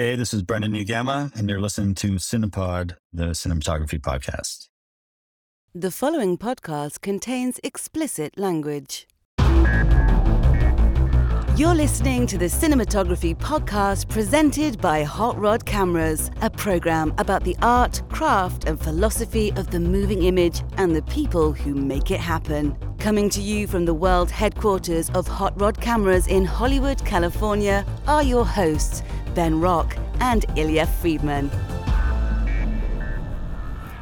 Hey, this is Brendan Uegama, and you're listening to Cinepod, the cinematography podcast. The following podcast contains explicit language. You're listening to the Cinematography Podcast presented by Hot Rod Cameras, a program about the art, craft, and philosophy of the moving image and the people who make it happen. Coming to you from the world headquarters of Hot Rod Cameras in Hollywood, California, are your hosts, Ben Rock and Ilya Friedman.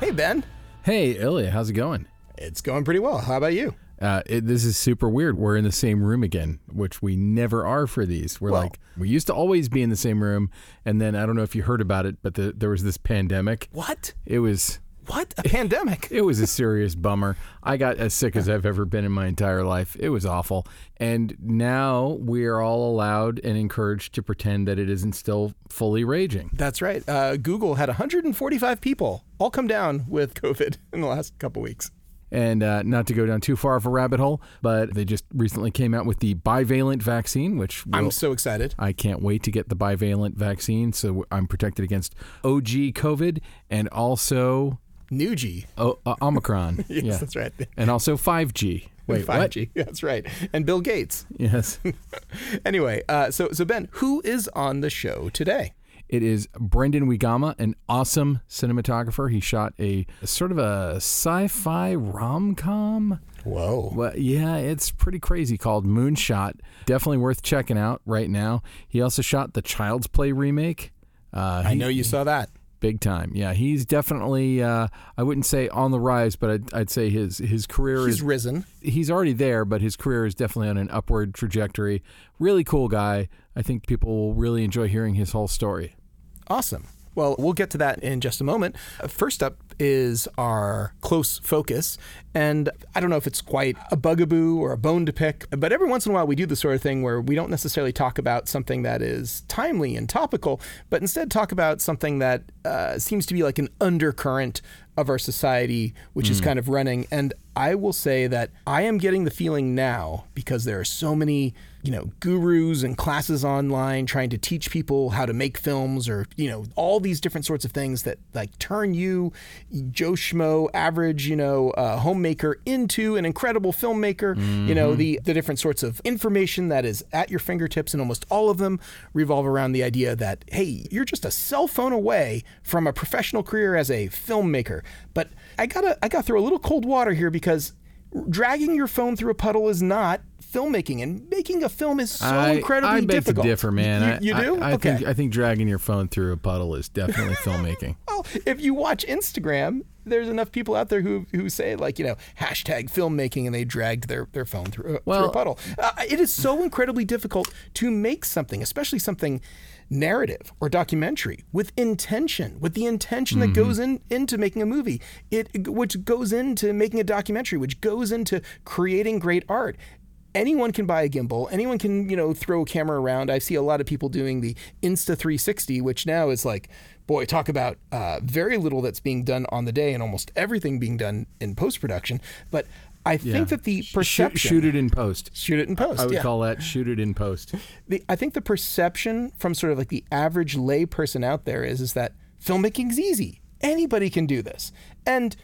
Hey, Ben. Hey, Ilya, how's it going? It's going pretty well. How about you? Uh, it, this is super weird. We're in the same room again, which we never are for these. We're Well- like, we used to always be in the same room. And then I don't know if you heard about it, but the, there was this pandemic. What? It was. What? A pandemic? It was a serious bummer. I got as sick as I've ever been in my entire life. It was awful. And now we are all allowed and encouraged to pretend that it isn't still fully raging. That's right. Uh, Google had 145 people all come down with COVID in the last couple weeks. And uh, not to go down too far of a rabbit hole, but they just recently came out with the bivalent vaccine, which I'm so excited. I can't wait to get the bivalent vaccine so I'm protected against OG COVID and also Nuji. o- uh, Omicron. Yes, yeah. that's right. And also 5G. Wait, 5G. That's right. And Bill Gates. Yes. Anyway, uh, so so Ben, who is on the show today? It is Brendan Uegama, an awesome cinematographer. He shot a, sort of a sci-fi rom-com. Whoa. Well, yeah, it's pretty crazy called Moonshot. Definitely worth checking out right now. He also shot the Child's Play remake. Uh, I he- know you saw that. Big time. Yeah, he's definitely. Uh, I wouldn't say on the rise, but I'd, I'd say his his career He's is. risen. He's already there, but his career is definitely on an upward trajectory. Really cool guy. I think people will really enjoy hearing his whole story. Awesome. Well, we'll get to that in just a moment. First up is our close focus. And I don't know if it's quite a bugaboo or a bone to pick, but every once in a while we do the sort of thing where we don't necessarily talk about something that is timely and topical, but instead talk about something that uh, seems to be like an undercurrent of our society, which is kind of running. And I will say that I am getting the feeling now because there are so many, you know, gurus and classes online trying to teach people how to make films or, you know, all these different sorts of things that like turn you, Joe Schmo, average, you know, uh, homemaker into an incredible filmmaker. You know, the, the different sorts of information that is at your fingertips, and almost all of them revolve around the idea that, hey, you're just a cell phone away from a professional career as a filmmaker. But I gotta I gotta throw a little cold water here because dragging your phone through a puddle is not filmmaking, and making a film is so I, incredibly I beg difficult. to differ, man. You, you I- do? I, I okay. think I think dragging your phone through a puddle is definitely filmmaking. Well, if you watch Instagram, there's enough people out there who who say like you know hashtag filmmaking and they dragged their, their phone through, a- through a puddle. Uh, it is so incredibly difficult to make something, especially something narrative or documentary with intention, with the intention that goes in into making a movie, it which goes into making a documentary, which goes into creating great art anyone can buy a gimbal. Anyone can, you know, throw a camera around. I see a lot of people doing the Insta 360, which now is like, boy, talk about uh, very little that's being done on the day and almost everything being done in post production. But I think that the perception shoot it in post. shoot it in post. I would yeah. call that shoot it in post. the, I think the perception from sort of like the average lay person out there is is that filmmaking's easy. Anybody can do this. And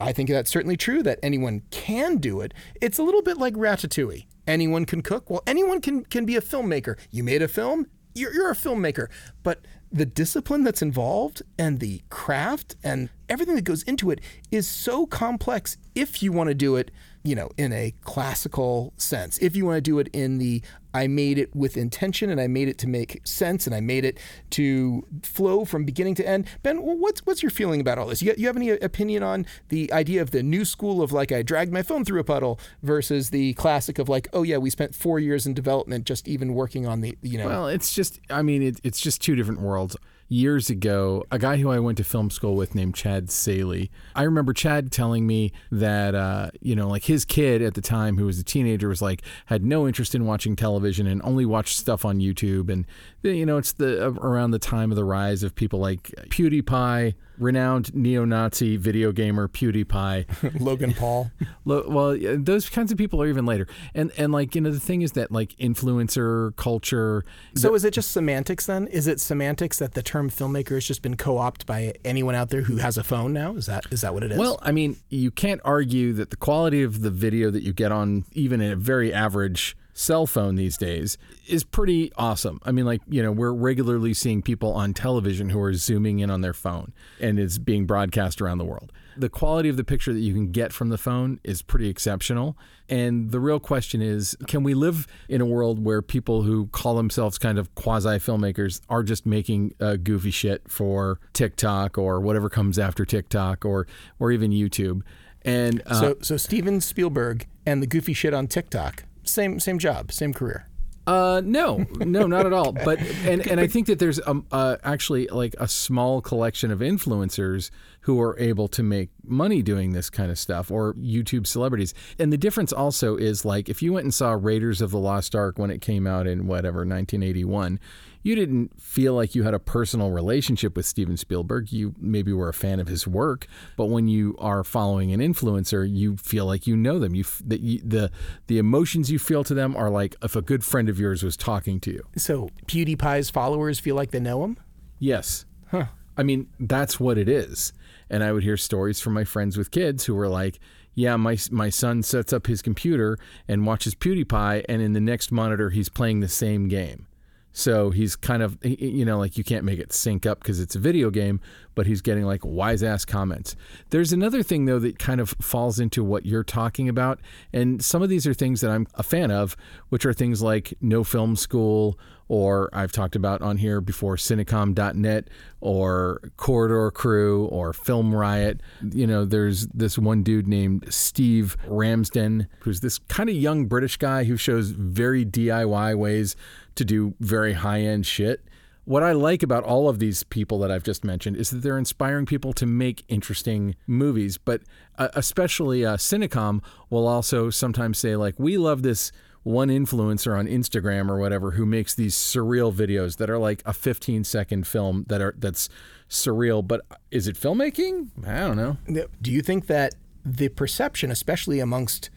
I think that's certainly true that anyone can do it. It's a little bit like Ratatouille. Anyone can cook. Well, anyone can can be a filmmaker. You made a film, you're, you're a filmmaker. But the discipline that's involved and the craft and everything that goes into it is so complex if you want to do it, you know, in a classical sense. If you want to do it in the I made it with intention and I made it to make sense and I made it to flow from beginning to end. Ben, what's what's your feeling about all this? You, you have any opinion on the idea of the new school of like I dragged my phone through a puddle versus the classic of like oh yeah we spent four years in development just even working on the you know Well, it's just, I mean, it, it's just two different worlds. Years ago, a guy who I went to film school with named Chad Saley, I remember Chad telling me that, uh, you know, like his kid at the time, who was a teenager, was like, had no interest in watching television and only watched stuff on YouTube. And you know, it's the around the time of the rise of people like PewDiePie, renowned neo-Nazi video gamer PewDiePie, Logan Paul. well, those kinds of people are even later. And and like you know, the thing is that like influencer culture. So is it just semantics then? Is it semantics that the term filmmaker has just been co-opted by anyone out there who has a phone now? Is that is that what it is? Well, I mean, you can't argue that the quality of the video that you get on even a very average cell phone these days is pretty awesome. I mean, like, you know, we're regularly seeing people on television who are zooming in on their phone and it's being broadcast around the world. The quality of the picture that you can get from the phone is pretty exceptional. And the real question is can we live in a world where people who call themselves kind of quasi filmmakers are just making uh, goofy shit for TikTok or whatever comes after TikTok or, or even YouTube? And uh, so, so Steven Spielberg and the goofy shit on TikTok same same job, same career. Uh, no, no, not at all. But and, and I think that there's um, uh, actually like a small collection of influencers who are able to make money doing this kind of stuff, or YouTube celebrities. And the difference also is like if you went and saw Raiders of the Lost Ark when it came out in whatever 1981, you didn't feel like you had a personal relationship with Steven Spielberg. You maybe were a fan of his work, but when you are following an influencer, you feel like you know them. You that the the emotions you feel to them are like if a good friend of yours was talking to you. So PewDiePie's followers feel like they know him. Yes. Huh. I mean, that's what it is. And I would hear stories from my friends with kids who were like, yeah, my my son sets up his computer and watches PewDiePie, and in the next monitor he's playing the same game. So he's kind of, you know, like you can't make it sync up because it's a video game, but he's getting like wise ass comments. There's another thing, though, that kind of falls into what you're talking about. And some of these are things that I'm a fan of, which are things like No Film School, or I've talked about on here before, Cinecom.net, or Corridor Crew, or Film Riot. You know, there's this one dude named Steve Ramsden, who's this kind of young British guy who shows very DIY ways to do very high end shit. What I like about all of these people that I've just mentioned is that they're inspiring people to make interesting movies, but uh, especially uh, Cinecom will also sometimes say, like, we love this one influencer on Instagram or whatever who makes these surreal videos that are like a 15 second film that are that's surreal but is it filmmaking i don't know do you think that the perception especially amongst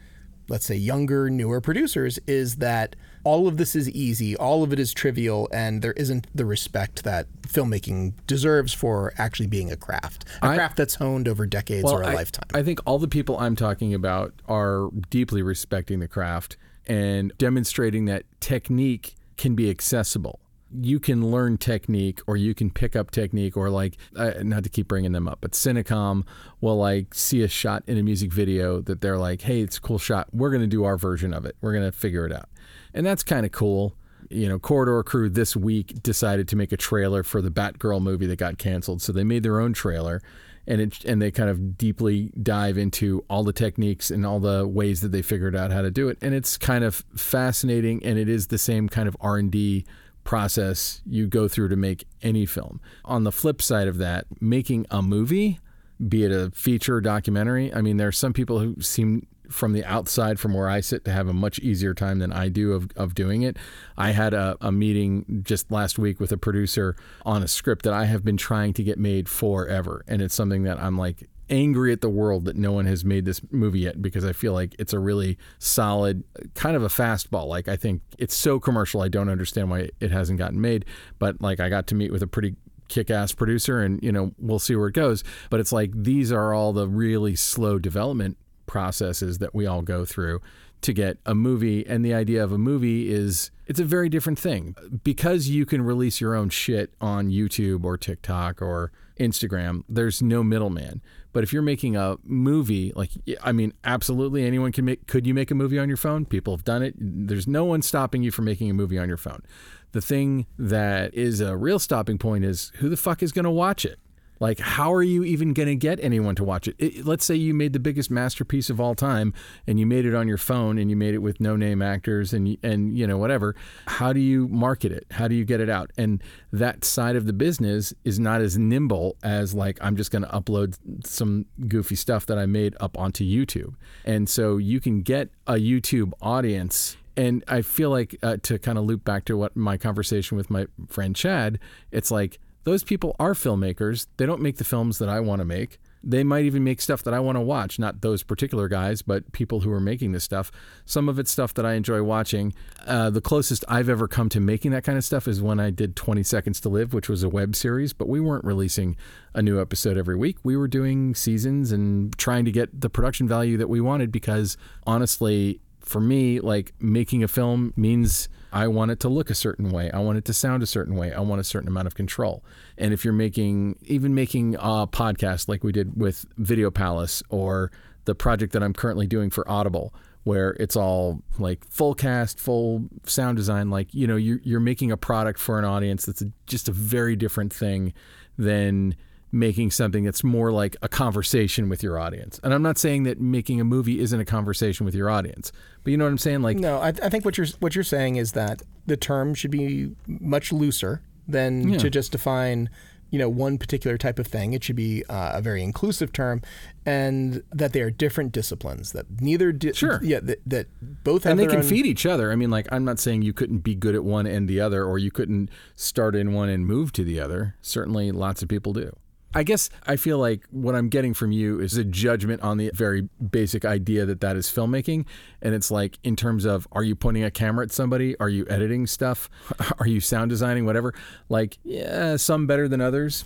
let's say younger newer producers is that all of this is easy, all of it is trivial, and there isn't the respect that filmmaking deserves for actually being a craft, a I, craft that's honed over decades well, or a I, lifetime. I think all the people I'm talking about are deeply respecting the craft and demonstrating that technique can be accessible. You can learn technique or you can pick up technique or like uh, not to keep bringing them up but cinecom will like see a shot in a music video that they're like hey it's a cool shot. We're going to do our version of it. We're going to figure it out and that's kind of cool. You know, Corridor Crew this week decided to make a trailer for the Batgirl movie that got canceled, so they made their own trailer, and it and they kind of deeply dive into all the techniques and all the ways that they figured out how to do it, and it's kind of fascinating, and it is the same kind of R and D process you go through to make any film. On the flip side of that, making a movie, be it a feature or documentary, I mean, there are some people who seem from the outside from where I sit to have a much easier time than I do of, of doing it. I had a, a meeting just last week with a producer on a script that I have been trying to get made forever. And it's something that I'm like angry at the world that no one has made this movie yet because I feel like it's a really solid, kind of a fastball. Like I think it's so commercial, I don't understand why it hasn't gotten made. But like I got to meet with a pretty kick-ass producer and you know we'll see where it goes but it's like these are all the really slow development processes that we all go through to get a movie. And the idea of a movie is it's a very different thing. Because you can release your own shit on YouTube or TikTok or Instagram there's no middleman. But if you're making a movie like I mean absolutely anyone can make could you make a movie on your phone? People have done it. There's no one stopping you from making a movie on your phone. The thing that is a real stopping point is who the fuck is going to watch it like, how are you even going to get anyone to watch it? it? Let's say you made the biggest masterpiece of all time, and you made it on your phone, and you made it with no-name actors, and and you know whatever. How do you market it? How do you get it out? And that side of the business is not as nimble as like I'm just going to upload some goofy stuff that I made up onto YouTube. And so you can get a YouTube audience And I feel like uh, to kind of loop back to what my conversation with my friend Chad, it's like those people are filmmakers. They don't make the films that I want to make. They might even make stuff that I want to watch, not those particular guys, but people who are making this stuff. Some of it's stuff that I enjoy watching. Uh, the closest I've ever come to making that kind of stuff is when I did 20 Seconds to Live, which was a web series, but we weren't releasing a new episode every week. We were doing seasons and trying to get the production value that we wanted because honestly, for me, like making a film means I want it to look a certain way. I want it to sound a certain way. I want a certain amount of control. And if you're making, even making a podcast like we did with Video Palace or the project that I'm currently doing for Audible, where it's all like full cast, full sound design, like, you know, you're, you're making a product for an audience that's a, just a very different thing than making something that's more like a conversation with your audience. And I'm not saying that making a movie isn't a conversation with your audience, but you know what I'm saying? Like, no, I, I think what you're what you're saying is that the term should be much looser than yeah. to just define you know one particular type of thing. It should be uh, a very inclusive term, and that they are different disciplines. That neither di- sure, yeah, that, that both have and they can own... feed each other. I mean, like I'm not saying you couldn't be good at one and the other, or you couldn't start in one and move to the other. Certainly, lots of people do. I guess I feel like what I'm getting from you is a judgment on the very basic idea that that is filmmaking. And it's like, in terms of, are you pointing a camera at somebody? Are you editing stuff? Are you sound designing? Whatever. Like, yeah, some better than others.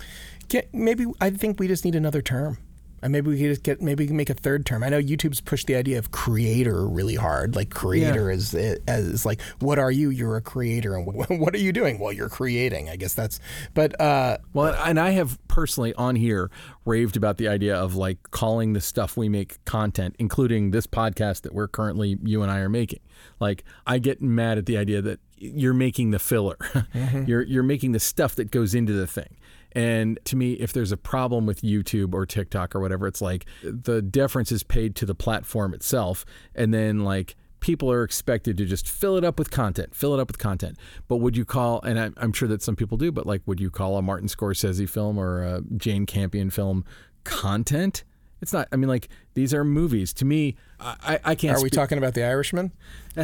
Maybe I think we just need another term. And maybe we could just get maybe we can make a third term. I know YouTube's pushed the idea of creator really hard. Like creator yeah. is is like what are you? You're a creator, and what are you doing? Well, you're creating. I guess that's. But uh, well, and I have personally on here raved about the idea of like calling the stuff we make content, including this podcast that we're currently you and I are making. Like I get mad at the idea that you're making the filler. Mm-hmm. you're you're making the stuff that goes into the thing. And to me, if there's a problem with YouTube or TikTok or whatever, it's like the deference is paid to the platform itself. And then, like, people are expected to just fill it up with content, fill it up with content. But would you call, and I'm sure that some people do, but like, would you call a Martin Scorsese film or a Jane Campion film content? It's not. I mean, like these are movies. To me, I, I can't. Are we talking about The Irishman?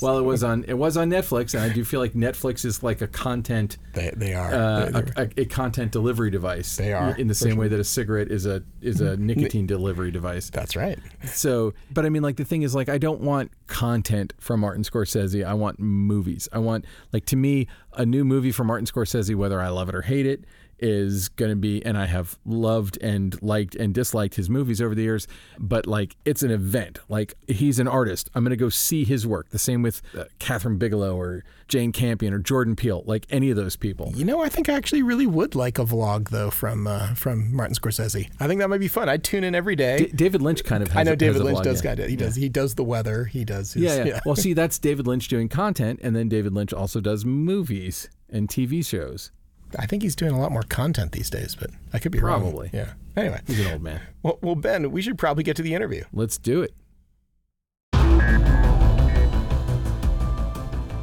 Well, it was on it was on Netflix, and I do feel like Netflix is like a content. They, they are uh, a, a, a, content delivery device. They are in the same sure. way that a cigarette is a is a nicotine delivery device. That's right. So, but I mean, like the thing is, like I don't want content from Martin Scorsese. I want movies. I want like to me a new movie from Martin Scorsese, whether I love it or hate it is going to be, and I have loved and liked and disliked his movies over the years, but like it's an event. Like he's an artist. I'm going to go see his work. The same with uh, Kathryn Bigelow or Jane Campion or Jordan Peele, like any of those people. You know, I think I actually really would like a vlog though from uh, from Martin Scorsese. I think that might be fun. I'd tune in every day. D- David Lynch kind of. I know David Lynch does yeah. kind of. He does. He does the weather. He does. His, yeah, yeah, yeah. Well, see, that's David Lynch doing content, and then David Lynch also does movies and TV shows. I think he's doing a lot more content these days, but I could be probably. Wrong. Yeah. Anyway, he's an old man. Well, well, Ben, we should probably get to the interview. Let's do it.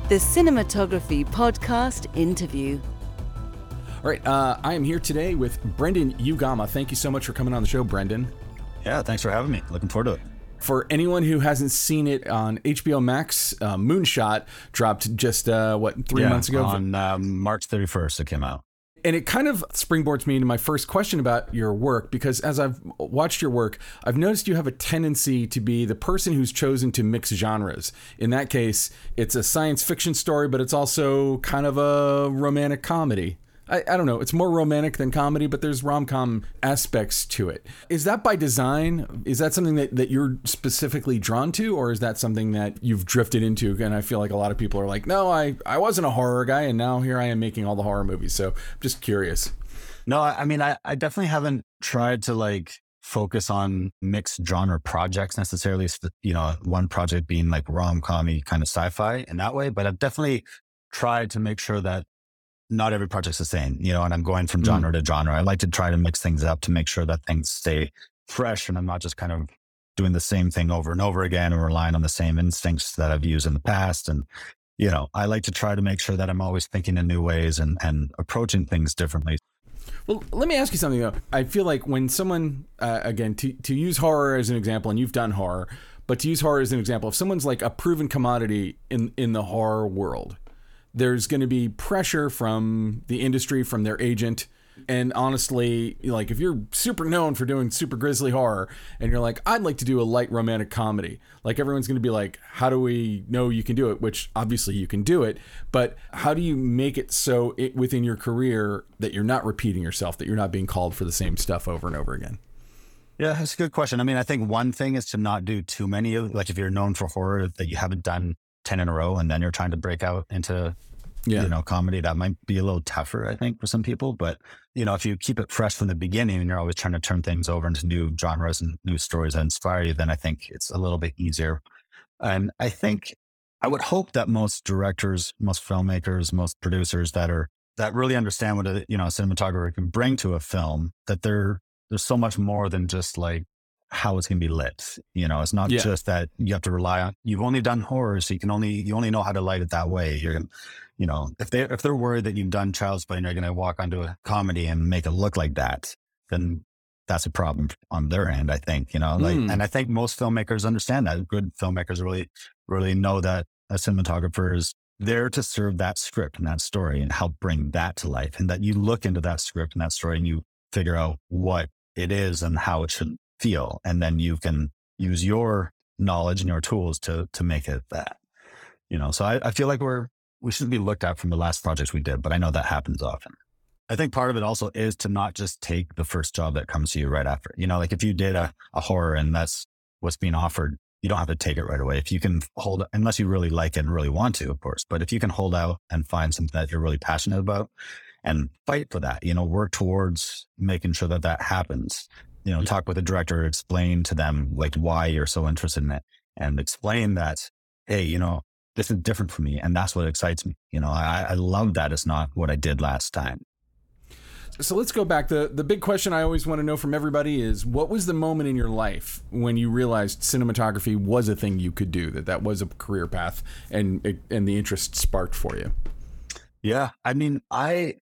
The Cinematography Podcast Interview. All right, uh, I am here today with Brendan Uegama. Thank you so much for coming on the show, Brendan. Yeah, thanks for having me. Looking forward to it. For anyone who hasn't seen it on HBO Max, uh, Moonshot dropped just uh, what three yeah, months ago on um, March 31st. It came out. And it kind of springboards me into my first question about your work because as I've watched your work, I've noticed you have a tendency to be the person who's chosen to mix genres. In that case, it's a science fiction story, but it's also kind of a romantic comedy. I, I don't know. It's more romantic than comedy, but there's rom com aspects to it. Is that by design? Is that something that, that you're specifically drawn to, or is that something that you've drifted into? And I feel like a lot of people are like, no, I, I wasn't a horror guy, and now here I am making all the horror movies. So I'm just curious. No, I mean, I, I definitely haven't tried to like focus on mixed genre projects necessarily, you know, one project being like rom com kind of sci fi in that way. But I've definitely tried to make sure that not every project's the same, you know, and I'm going from genre mm. to genre. I like to try to mix things up to make sure that things stay fresh and I'm not just kind of doing the same thing over and over again and relying on the same instincts that I've used in the past. And, you know, I like to try to make sure that I'm always thinking in new ways and, and approaching things differently. Well, let me ask you something though. I feel like when someone, uh, again, to, to use horror as an example, and you've done horror, But to use horror as an example, if someone's like a proven commodity in in the horror world, there's going to be pressure from the industry, from their agent. And honestly, like if you're super known for doing super grisly horror and you're like, I'd like to do a light romantic comedy, like everyone's going to be like, how do we know you can do it? Which obviously you can do it, but how do you make it so it, within your career that you're not repeating yourself, that you're not being called for the same stuff over and over again? Yeah, that's a good question. I mean, I think one thing is to not do too many of like if you're known for horror that you haven't done 10 in a row and then you're trying to break out into Yeah. you know comedy that might be a little tougher i think for some people but you know if you keep it fresh from the beginning and you're always trying to turn things over into new genres and new stories that inspire you then i think it's a little bit easier and i think i would hope that most directors most filmmakers most producers that are that really understand what a you know a cinematographer can bring to a film that there there's so much more than just like how it's going to be lit you know it's not Yeah. just that you have to rely on you've only done horror so you can only you only know how to light it that way you're gonna you know if they if they're worried that you've done child's play and you're going to walk onto a comedy and make it look like that then that's a problem on their end i think you know like Mm. and i think most filmmakers understand that good filmmakers really really know that a cinematographer is there to serve that script and that story and help bring that to life and that you look into that script and that story and you figure out what it is and how it should feel and then you can use your knowledge and your tools to to make it that you know? So I, I feel like we're we shouldn't be looked at from the last projects we did but i know that happens often. I think part of it also is to not just take the first job that comes to you right after. You know like if you did a, a horror and that's what's being offered you don't have to take it right away. If you can hold unless you really like it and really want to of course but if you can hold out and find something that you're really passionate about and fight for that you know work towards making sure that that happens you know mm-hmm. talk with the director explain to them like why you're so interested in it and explain that hey you know this is different for me and that's what excites me you know i, I love that it's not what i did last time So let's go back. The the big question I always want to know from everybody is what was the moment in your life when you realized cinematography was a thing you could do, that that was a career path and and the interest sparked for you? Yeah. I mean, I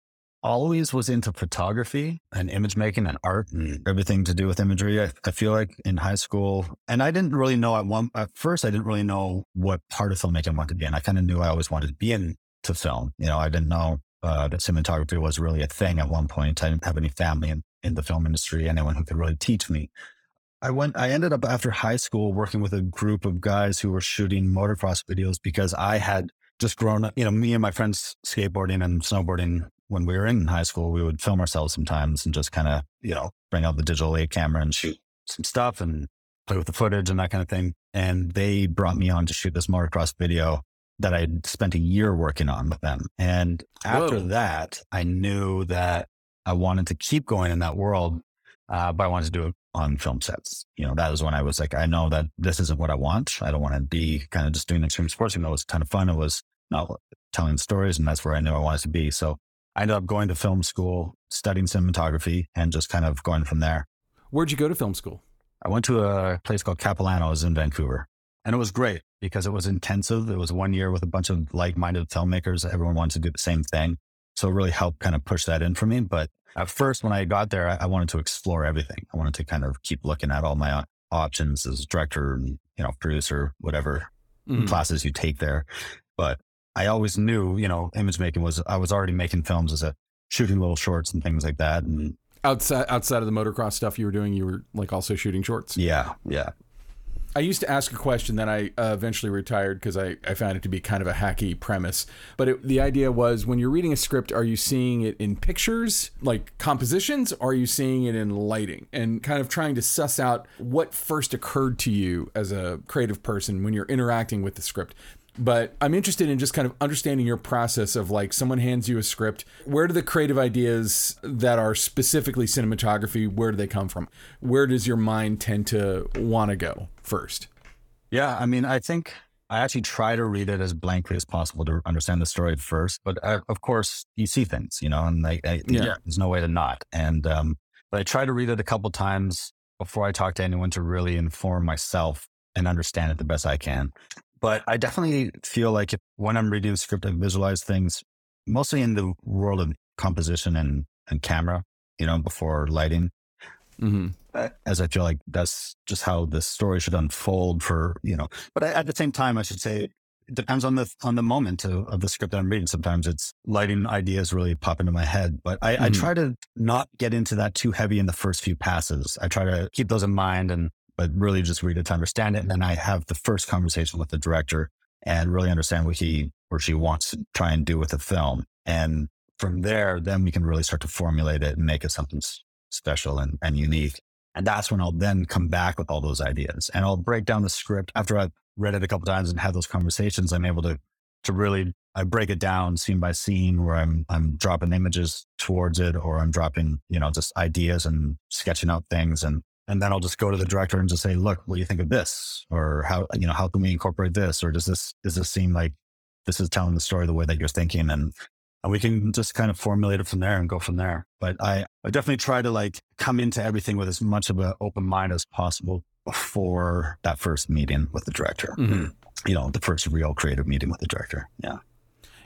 always was into photography and image making and art and everything to do with imagery. I, I feel like in high school, and I didn't really know at one, at first, I didn't really know what part of filmmaking I wanted to be in. I kind of knew I always wanted to be into film. You know, I didn't know uh, that cinematography was really a thing at one point. I didn't have any family in, in the film industry, anyone who could really teach me. I went, I ended up after high school working with a group of guys who were shooting motocross videos because I had just grown up, you know, me and my friends skateboarding and snowboarding when we were in high school, we would film ourselves sometimes and just kind of, you know, bring out the digital A camera and shoot some stuff and play with the footage and that kind of thing. And they brought me on to shoot this motocross video that I spent a year working on with them. And after Whoa. that, I knew that I wanted to keep going in that world, uh, but I wanted to do it on film sets. You know, that was when I was like, I know that this isn't what I want. I don't want to be kind of just doing extreme sports, even though it was ton of fun. It was not telling stories, and that's where I knew I wanted to be. So I ended up going to film school, studying cinematography, and just kind of going from there. Where'd you go to film school? I went to a place called Capilano's in Vancouver, and it was great because it was intensive. It was one year with a bunch of like-minded filmmakers. Everyone wanted to do the same thing, so it really helped kind of push that in for me. But at first, when I got there, I, I wanted to explore everything. I wanted to kind of keep looking at all my options as director, and, you know, producer, whatever Mhm. classes you take there. But I always knew, you know, image making was, I was already making films as a shooting little shorts and things like that. And Outside outside of the motocross stuff you were doing, you were like also shooting shorts. yeah, yeah. I used to ask a question that I uh, eventually retired because I, I found it to be kind of a hacky premise. But it, the idea was when you're reading a script, are you seeing it in pictures, like compositions, or are you seeing it in lighting? And kind of trying to suss out what first occurred to you as a creative person when you're interacting with the script. But I'm interested in just kind of understanding your process of like someone hands you a script. Where do the creative ideas that are specifically cinematography, where do they come from? Where does your mind tend to want to go first? Yeah, I mean, I think I actually try to read it as blankly as possible to understand the story first. But I, of course, you see things, you know, and like, I, Yeah. there's no way to not. And um, but I try to read it a couple times before I talk to anyone to really inform myself and understand it the best I can. But I definitely feel like if, when I'm reading the script, I visualize things mostly in the world of composition and and camera, you know, before lighting. Mm-hmm. as I feel like that's just how the story should unfold for, you know, but I, at the same time, I should say it depends on the, on the moment of, of, the script that I'm reading. Sometimes it's lighting ideas really pop into my head, but I, mm-hmm. I try to not get into that too heavy in the first few passes. I try to keep those in mind and, but really just read it to understand it. And then I have the first conversation with the director and really understand what he or she wants to try and do with the film. And from there, then we can really start to formulate it and make it something special and, and unique. And that's when I'll then come back with all those ideas and I'll break down the script after I've read it a couple times and had those conversations. I'm able to, to really, I break it down scene by scene where I'm, I'm dropping images towards it or I'm dropping, you know, just ideas and sketching out things. And, and then I'll just go to the director and just say, look, what do you think of this? Or how, you know, how can we incorporate this? Or does this, does this seem like this is telling the story the way that you're thinking? And and we can just kind of formulate it from there and go from there. But I, I definitely try to like come into everything with as much of an open mind as possible before that first meeting with the director. Mm-hmm. You know, the first real creative meeting with the director. Yeah.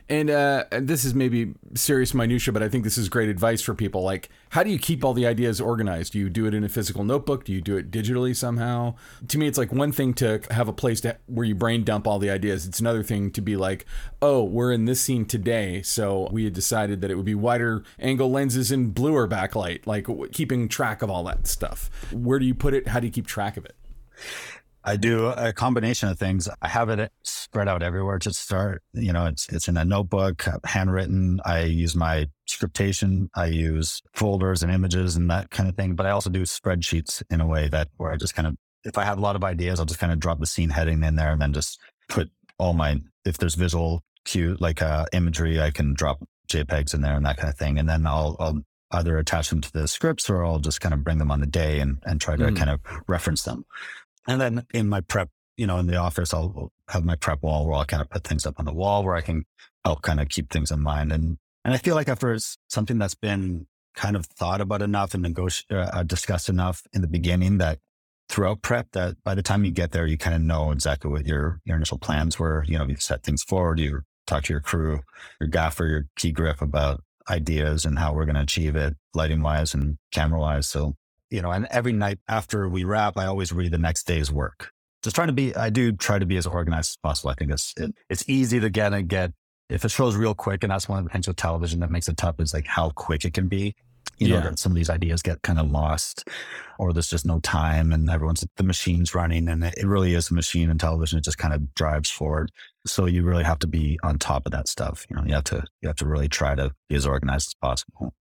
And, uh, this is maybe serious minutia, but I think this is great advice for people. Like, how do you keep all the ideas organized? Do you do it in a physical notebook? Do you do it digitally somehow? To me, it's like one thing to have a place to, where you brain dump all the ideas. It's another thing to be like, oh, we're in this scene today, so we had decided that it would be wider angle lenses and bluer backlight. Like keeping track of all that stuff. Where do you put it? How do you keep track of it? I do a combination of things. I have it spread out everywhere to start. You know, it's it's in a notebook, handwritten. I use my scriptation. I use folders and images and that kind of thing. But I also do spreadsheets in a way that where I just kind of, if I have a lot of ideas, I'll just kind of drop the scene heading in there and then just put all my, if there's visual cue like uh, imagery, I can drop JPEGs in there and that kind of thing. And then I'll, I'll either attach them to the scripts or I'll just kind of bring them on the day and, and try to mm. kind of reference them. And then in my prep, you know, in the office, I'll have my prep wall where I'll kind of put things up on the wall where I can help kind of keep things in mind. And, and I feel like after it's something that's been kind of thought about enough and negotiated, uh, uh, discussed enough in the beginning that throughout prep that by the time you get there, you kind of know exactly what your, your initial plans were. You know, you set things forward, you talk to your crew, your gaffer, your key grip about ideas and how we're going to achieve it lighting wise and camera wise. So you know, and every night after we wrap, I always read the next day's work. Just trying to be, I do try to be as organized as possible. I think it's, it, it's easy to get and get, if it shows real quick, and that's one of the potential television that makes it tough is like how quick it can be. You yeah. know, that some of these ideas get kind of lost or there's just no time and everyone's, the machine's running and it, it really is a machine and television. It just kind of drives forward. So you really have to be on top of that stuff. You know, you have to, you have to really try to be as organized as possible.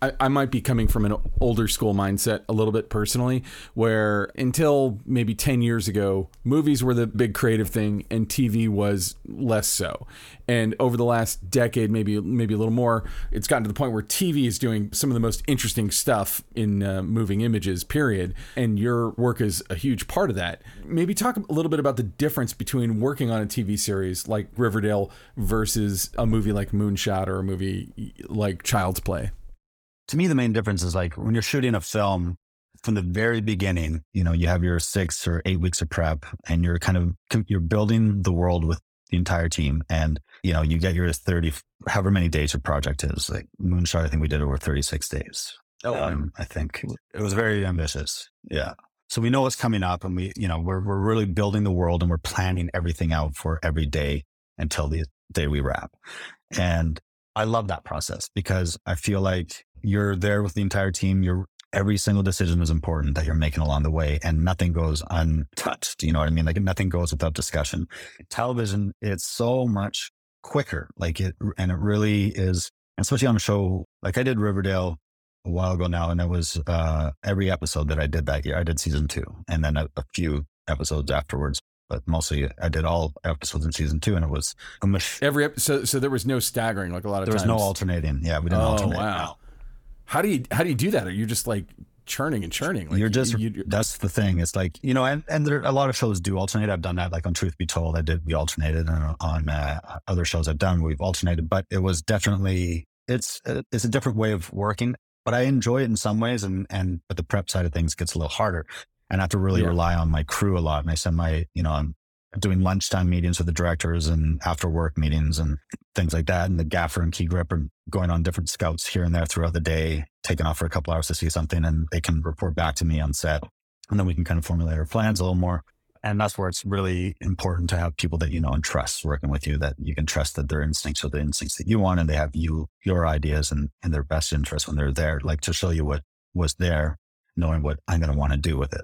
I, I might be coming from an older school mindset a little bit personally, where until maybe 10 years ago, movies were the big creative thing and TV was less so. And over the last decade, maybe maybe a little more, it's gotten to the point where TV is doing some of the most interesting stuff in uh, moving images, period. And your work is a huge part of that. Maybe talk a little bit about the difference between working on a TV series like Riverdale versus a movie like Moonshot or a movie like Child's Play to me, the main difference is like when you're shooting a film from the very beginning, you know, you have your six or eight weeks of prep and you're kind of, you're building the world with the entire team. And, you know, you get your 30, however many days your project is like Moonshot. I think we did over 36 days. Oh, um, I think it was very ambitious. Yeah. So we know what's coming up and we, you know, we're, we're really building the world and we're planning everything out for every day until the day we wrap. And I love that process because I feel like you're there with the entire team. You're every single decision is important that you're making along the way and nothing goes untouched. You know what I mean? Like nothing goes without discussion. Television, it's so much quicker. Like it, and it really is, especially on a show like I did Riverdale a while ago now. And it was, uh, every episode that I did that year, I did season two and then a, a few episodes afterwards but mostly I did all episodes in season two, and it was a mach- every episode. So there was no staggering like a lot of there times. was no alternating. Yeah, we didn't oh, alternate. Wow. How do you how do you do that? Are you just like churning and churning? Like you're just you, that's the thing. It's like you know, and and there a lot of shows do alternate. I've done that, like on Truth Be Told, I did we alternated, and on uh, other shows I've done we've alternated. But it was definitely it's uh, it's a different way of working. But I enjoy it in some ways, and and but the prep side of things gets a little harder, and I have to really yeah. rely on my crew a lot. And I send my you know I'm doing lunchtime meetings with the directors and after work meetings and things like that. And the gaffer and key grip are going on different scouts here and there throughout the day, taking off for a couple hours to see something, and they can report back to me on set. And then we can kind of formulate our plans a little more. And that's where it's really important to have people that you know and trust working with you, that you can trust that their instincts are the instincts that you want and they have you, your ideas and in their best interest when they're there, like to show you what was there, knowing what I'm going to want to do with it.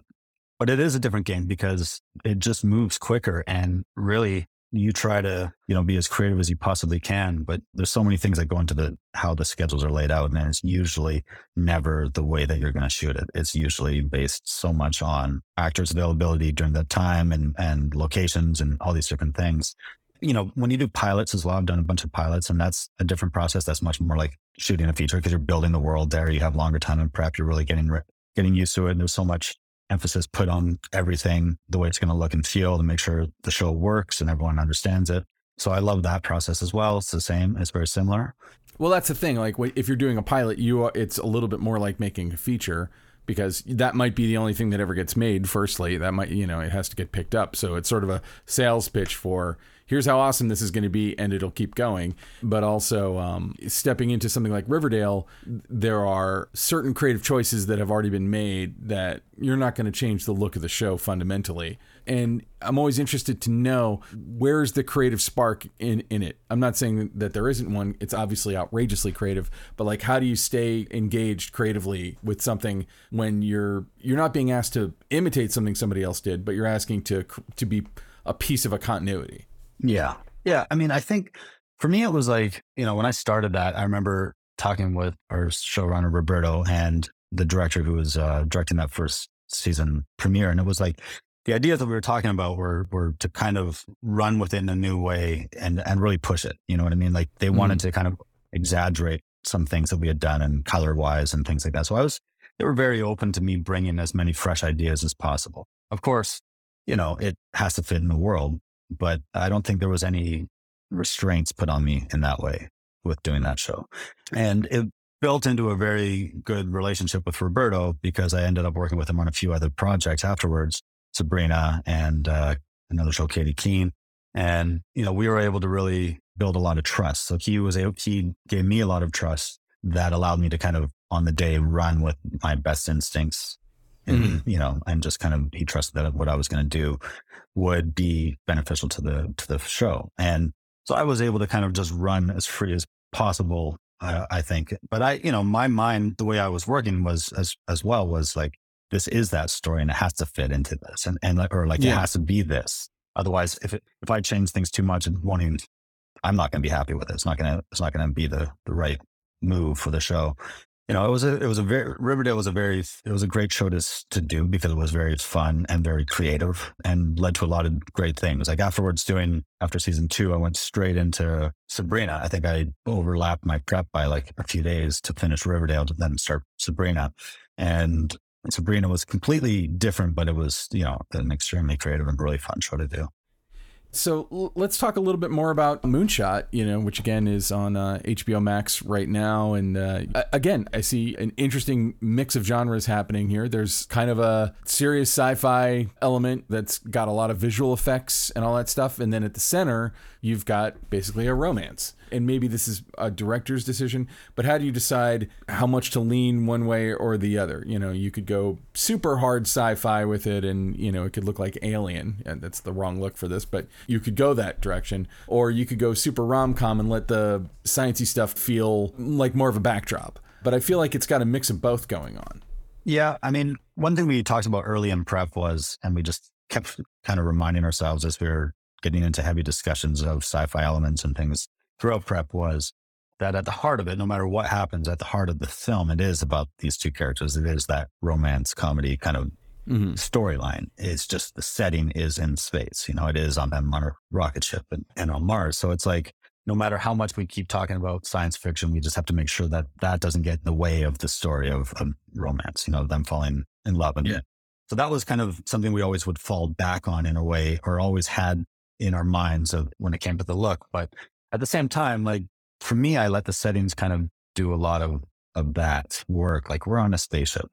But it is a different game because it just moves quicker and really you try to, you know, be as creative as you possibly can, but there's so many things that go into the how the schedules are laid out and it's usually never the way that you're going to shoot it. It's usually based so much on actors availability during that time and and locations and all these different things. You know, when you do pilots as well, I've done a bunch of pilots and that's a different process. That's much more like shooting a feature because you're building the world there. You have longer time in prep. You're really getting getting used to it. And there's so much emphasis put on everything, the way it's going to look and feel to make sure the show works and everyone understands it. So I love that process as well. It's the same. It's very similar. Well, that's the thing. Like if you're doing a pilot, you are, it's a little bit more like making a feature because that might be the only thing that ever gets made. Firstly, that might you know it has to get picked up. So it's sort of a sales pitch for here's how awesome this is going to be, and it'll keep going. But also, um, stepping into something like Riverdale, there are certain creative choices that have already been made that you're not going to change the look of the show fundamentally. And I'm always interested to know where's the creative spark in, in it. I'm not saying that there isn't one. It's obviously outrageously creative, but like how do you stay engaged creatively with something when you're you're not being asked to imitate something somebody else did, but you're asking to to be a piece of a continuity. Yeah. Yeah. I mean, I think for me, it was like, you know, when I started that, I remember talking with our showrunner, Roberto, and the director who was uh, directing that first season premiere. And it was like, the ideas that we were talking about were were to kind of run within a new way and and really push it. You know what I mean? Like they mm-hmm. wanted to kind of exaggerate some things that we had done and color wise and things like that. So I was they were very open to me bringing as many fresh ideas as possible. Of course, you know it has to fit in the world, but I don't think there was any restraints put on me in that way with doing that show. And it built into a very good relationship with Roberto because I ended up working with him on a few other projects afterwards, Sabrina and uh, another show, Katy Keene. And, you know, we were able to really build a lot of trust. So he was able, he gave me a lot of trust that allowed me to kind of on the day run with my best instincts and mm-hmm. you know and just kind of he trusted that what i was going to do would be beneficial to the to the show. And so i was able to kind of just run as free as possible uh, i think. But i you know my mind the way i was working was as as well was like this is that story and it has to fit into this and and or like yeah. it has to be this. Otherwise if it if i change things too much and won't even i'm not going to be happy with it. It's not going to it's not going to be the the right move for the show you know, it was a, it was a very, Riverdale was a very, it was a great show to, to do because it was very fun and very creative and led to a lot of great things. Like afterwards doing, after season two, I went straight into Sabrina. I think I overlapped my prep by like a few days to finish Riverdale to then start Sabrina. And Sabrina was completely different, but it was, you know, an extremely creative and really fun show to do. So l- let's talk a little bit more about Moonshot, you know, which again is on uh, HBO Max right now. And uh, again, I see an interesting mix of genres happening here. There's kind of a serious sci fi element that's got a lot of visual effects and all that stuff. And then at the center, you've got basically a romance and maybe this is a director's decision, but how do you decide how much to lean one way or the other? You know, you could go super hard sci-fi with it, and you know it could look like Alien, and that's the wrong look for this, but you could go that direction, or you could go super rom-com and let the sciencey stuff feel like more of a backdrop. But I feel like it's got a mix of both going on. Yeah, I mean, one thing we talked about early in prep was, and we just kept kind of reminding ourselves as we were getting into heavy discussions of sci-fi elements and things throughout prep was that at the heart of it, no matter what happens, at the heart of the film, it is about these two characters. It is that romance comedy kind of mm-hmm. storyline. It's just the setting is in space. You know, it is on them on rocket ship and, and on Mars. So it's like, no matter how much we keep talking about science fiction, we just have to make sure that that doesn't get in the way of the story of, of romance, you know, them falling in love. And yeah. so that was kind of something we always would fall back on in a way, or always had in our minds of when it came to the look. But at the same time, like for me, I let the settings kind of do a lot of, of that work. Like we're on a spaceship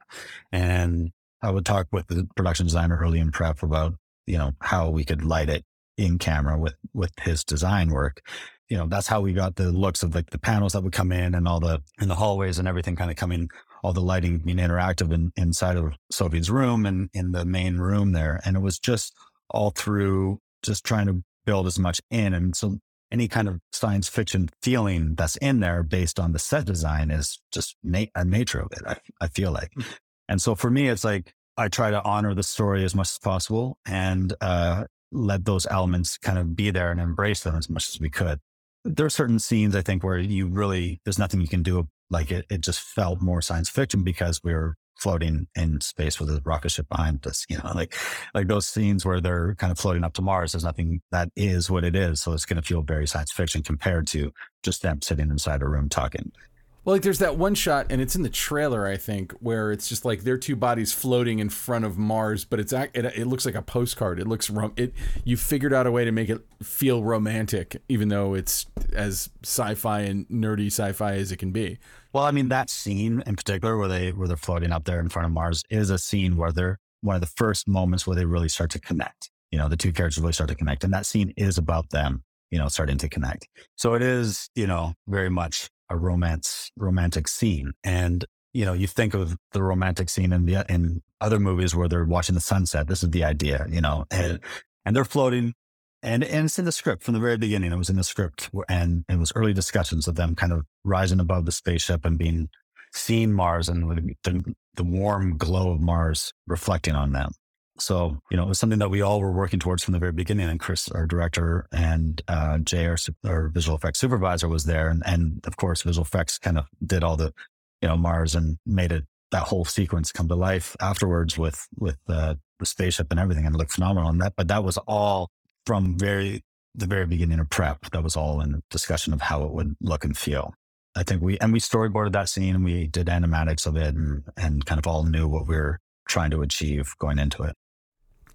and I would talk with the production designer early in prep about, you know, how we could light it in camera with with his design work. You know, that's how we got the looks of like the panels that would come in and all the in the hallways and everything kind of coming, all the lighting being interactive in, inside of Sophie's room and in the main room there. And it was just all through just trying to build as much in. And so any kind of science fiction feeling that's in there based on the set design is just na- a nature of it. I, I feel like. Mm. And so for me, it's like I try to honor the story as much as possible and uh, let those elements kind of be there and embrace them as much as we could. There are certain scenes I think where you really there's nothing you can do. Like it, it just felt more science fiction because we are floating in space with a rocket ship behind us. You know, like like those scenes where they're kind of floating up to Mars. There's nothing that is what it is, so it's going to feel very science fiction compared to just them sitting inside a room talking. Well, like there's that one shot, and it's in the trailer, I think, where it's just like their two bodies floating in front of Mars, but it's it, it looks like a postcard. It looks rom- it. You figured out a way to make it feel romantic, even though it's as sci-fi and nerdy sci-fi as it can be. Well, I mean that scene in particular, where they where they're floating up there in front of Mars, is a scene where they're one of the first moments where they really start to connect. You know, the two characters really start to connect, and that scene is about them. You know, starting to connect. So it is, you know, very much a romance romantic scene and you know you think of the romantic scene in the in other movies where they're watching the sunset this is the idea you know and and they're floating and and it's in the script from the very beginning it was in the script and it was early discussions of them kind of rising above the spaceship and being seeing mars and the, the warm glow of mars reflecting on them so, you know, it was something that we all were working towards from the very beginning. And Chris, our director, and uh, Jay, our, our visual effects supervisor, was there. And, and of course, visual effects kind of did all the, you know, Mars and made it that whole sequence come to life afterwards with with uh, the spaceship and everything, and it looked phenomenal. And that, but that was all from very the very beginning of prep. That was all in discussion of how it would look and feel. I think we and we storyboarded that scene and we did animatics of it and, and kind of all knew what we were trying to achieve going into it.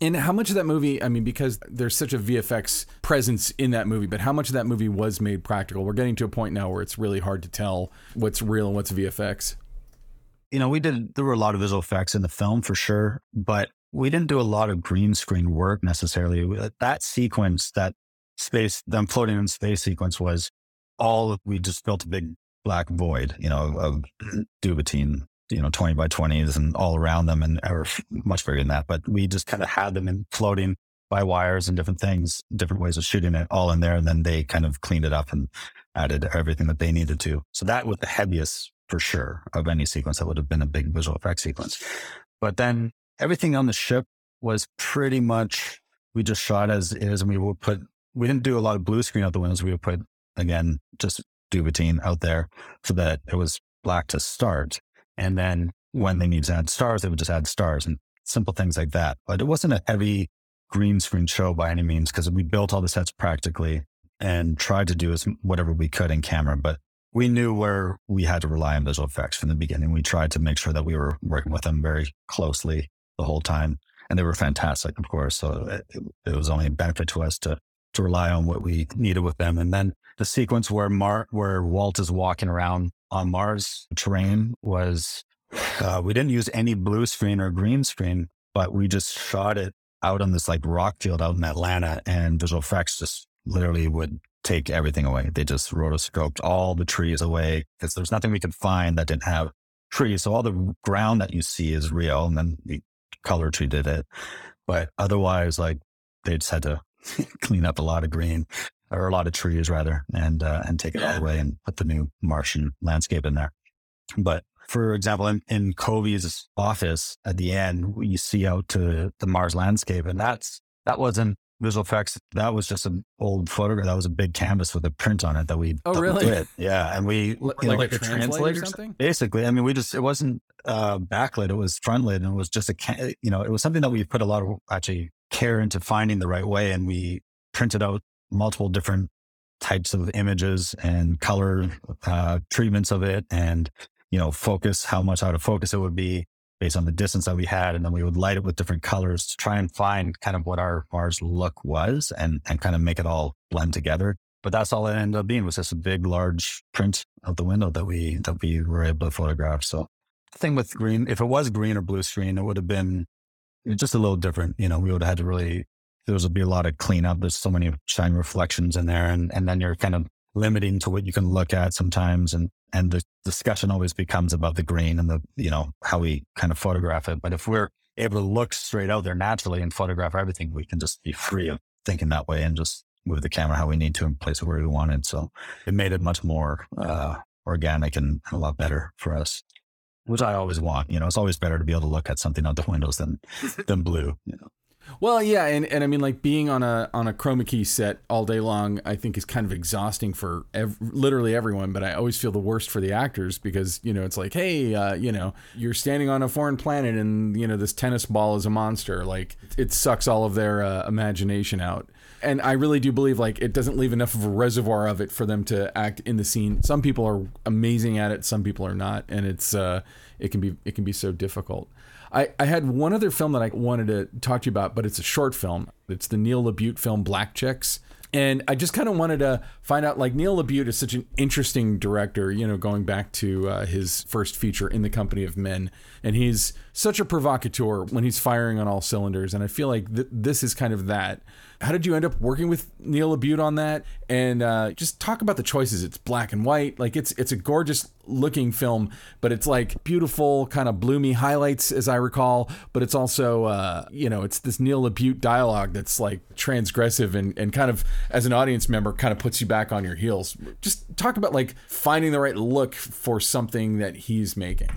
And how much of that movie, I mean, because there's such a VFX presence in that movie, but how much of that movie was made practical? We're getting to a point now where it's really hard to tell what's real and what's VFX. You know, we did, there were a lot of visual effects in the film for sure, but we didn't do a lot of green screen work necessarily. Uh, that sequence, that space, them floating in space sequence was all, we just built a big black void, you know, of duvetine you know, 20 by 20s and all around them and or much bigger than that. But we just kind of had them in floating by wires and different things, different ways of shooting it all in there. And then they kind of cleaned it up and added everything that they needed to. So that was the heaviest for sure of any sequence that would have been a big visual effects sequence. But then everything on the ship was pretty much, we just shot as is and we would put, we didn't do a lot of blue screen out the windows. We would put, again, just duvetine out there so that it was black to start. And then when they need to add stars, they would just add stars and simple things like that. But it wasn't a heavy green screen show by any means because we built all the sets practically and tried to do as whatever we could in camera. But we knew where we had to rely on visual effects from the beginning. We tried to make sure that we were working with them very closely the whole time. And they were fantastic, of course. So it, it was only a benefit to us to to rely on what we needed with them. And then the sequence where Mar- where Walt is walking around on Mars terrain was uh, we didn't use any blue screen or green screen, but we just shot it out on this like rock field out in Atlanta, and visual effects just literally would take everything away. They just rotoscoped all the trees away because there's nothing we could find that didn't have trees. So all the ground that you see is real, and then we color treated it. But otherwise, like they just had to clean up a lot of green or a lot of trees rather, and uh, and take it all away and put the new Martian landscape in there. But for example, in, in Covey's office at the end, you see out to the Mars landscape, and that's that wasn't visual effects. That was just an old photograph. That was a big canvas with a print on it that we. Oh, really? Did. Yeah, and we like, know, like a translator or something. Basically, I mean, we just it wasn't uh, backlit; it was frontlit, and it was just a you know it was something that we put a lot of actually care into finding the right way, and we printed out multiple different types of images and color uh, treatments of it and you know focus how much out of focus it would be based on the distance that we had and then we would light it with different colors to try and find kind of what our mars look was and and kind of make it all blend together but that's all it ended up being was just a big large print of the window that we that we were able to photograph so the thing with green if it was green or blue screen it would have been just a little different you know we would have had to really there's will be a lot of cleanup. There's so many shiny reflections in there, and and then you're kind of limiting to what you can look at sometimes, and and the discussion always becomes about the grain and the you know how we kind of photograph it. But if we're able to look straight out there naturally and photograph everything, we can just be free of thinking that way and just move the camera how we need to and place it where we wanted. So it made it much more uh, organic and a lot better for us, which I always want. You know, it's always better to be able to look at something out the windows than than blue. You know. Well, yeah, and, and I mean, like being on a on a chroma key set all day long, I think is kind of exhausting for ev- literally everyone. But I always feel the worst for the actors because you know it's like, hey, uh, you know, you're standing on a foreign planet and you know this tennis ball is a monster. Like it sucks all of their uh, imagination out. And I really do believe like it doesn't leave enough of a reservoir of it for them to act in the scene. Some people are amazing at it, some people are not, and it's uh, it can be it can be so difficult. I, I had one other film that I wanted to talk to you about, but it's a short film. It's the Neil LaBute film Black Chicks. And I just kind of wanted to find out like Neil LaBute is such an interesting director, you know, going back to uh, his first feature in the company of men. And he's such a provocateur when he's firing on all cylinders. And I feel like th- this is kind of that. How did you end up working with Neil LaBute on that? And uh, just talk about the choices. It's black and white. Like it's it's a gorgeous looking film, but it's like beautiful, kind of bloomy highlights, as I recall. But it's also, uh, you know, it's this Neil LaBute dialogue that's like transgressive and, and kind of, as an audience member, kind of puts you back on your heels. Just talk about like finding the right look for something that he's making.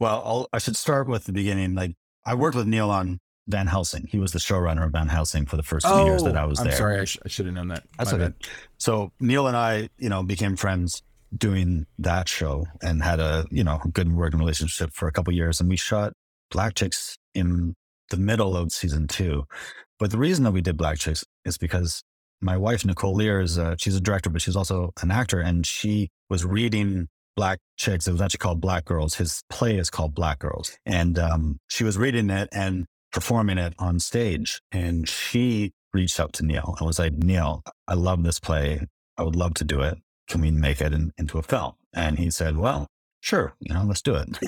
Well, I'll, I should start with the beginning. Like I worked with Neil on Van Helsing. He was the showrunner of Van Helsing for the first few years that oh, I was Oh, I'm there. sorry, I, sh- I should have known that. That's My okay. bad. So Neil and I, you know, became friends doing that show and had a, you know, good working relationship for a couple years. And we shot Black Chicks in the middle of season two. But the reason that we did Black Chicks is because my wife, Nicole Lear, is a, she's a director, but she's also an actor. And she was reading Black Chicks. It was actually called Black Girls. His play is called Black Girls. And um, she was reading it and performing it on stage. And she reached out to Neil and was like, Neil, I love this play. I would love to do it. Can we make it in, into a film? And he said, well, sure, you know, let's do it.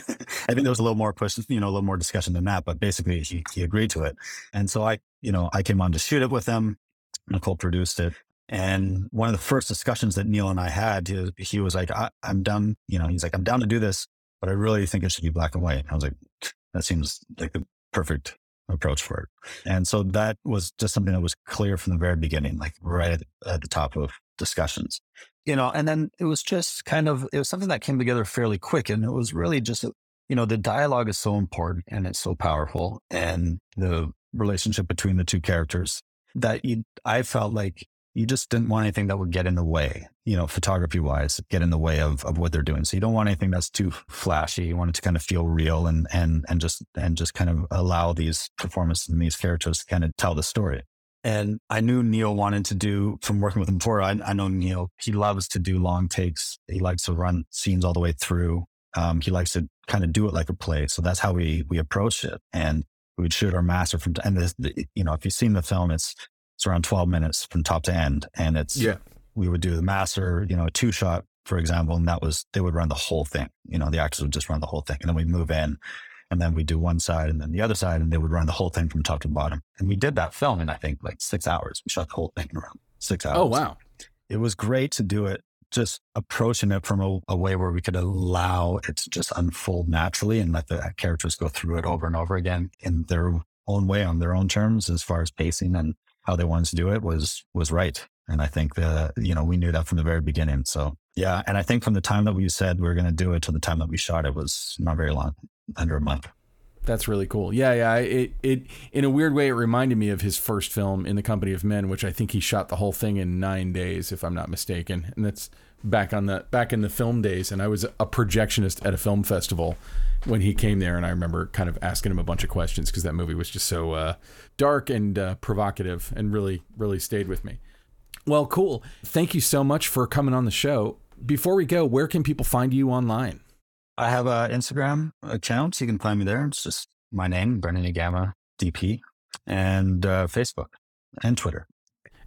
I think there was a little more push, you know, a little more discussion than that, but basically he, he agreed to it. And so I, you know, I came on to shoot it with him. Nicole produced it. And one of the first discussions that Neil and I had, he, he was like, I, I'm down, you know, he's like, I'm down to do this, but I really think it should be black and white. I was like, that seems like the perfect approach for it. And so that was just something that was clear from the very beginning, like right at, at the top of discussions. You know, and then it was just kind of, it was something that came together fairly quick. And it was really just, you know, the dialogue is so important and it's so powerful. And the relationship between the two characters that you, I felt like you just didn't want anything that would get in the way, you know, photography wise, get in the way of, of what they're doing. So you don't want anything that's too flashy. You want it to kind of feel real and, and, and just, and just kind of allow these performances and these characters to kind of tell the story. And I knew Neil wanted to do from working with him before. I, I know Neil, he loves to do long takes. He likes to run scenes all the way through. Um, he likes to kind of do it like a play. So that's how we, we approach it. And we would shoot our master from, and the, the, you know, if you've seen the film, it's, it's around 12 minutes from top to end. And it's, Yeah. we would do the master, you know, a two shot, for example, and that was, they would run the whole thing. You know, the actors would just run the whole thing. And then we move in and then we do one side and then the other side, and they would run the whole thing from top to bottom. And we did that film in, I think, like six hours. We shot the whole thing in around six oh, hours. Oh, wow. It was great to do it, just approaching it from a, a way where we could allow it to just unfold naturally and let the characters go through it over and over again in their own way, on their own terms, as far as pacing and how they wanted to do it was was right. And I think that you know we knew that from the very beginning. So yeah, and I think from the time that we said we were going to do it to the time that we shot it was not very long, under a month. That's really cool. Yeah, yeah. It, it, in a weird way, it reminded me of his first film, In the Company of Men, which I think he shot the whole thing in nine days, if I'm not mistaken. And that's back on the back in the film days. And I was a projectionist at a film festival when he came there, and I remember kind of asking him a bunch of questions because that movie was just so uh, dark and uh, provocative, and really, really stayed with me. Well, cool. Thank you so much for coming on the show. Before we go, where can people find you online? I have an Instagram account. You can find me there. It's just my name, Brendan Uegama, DP, and uh, Facebook and Twitter.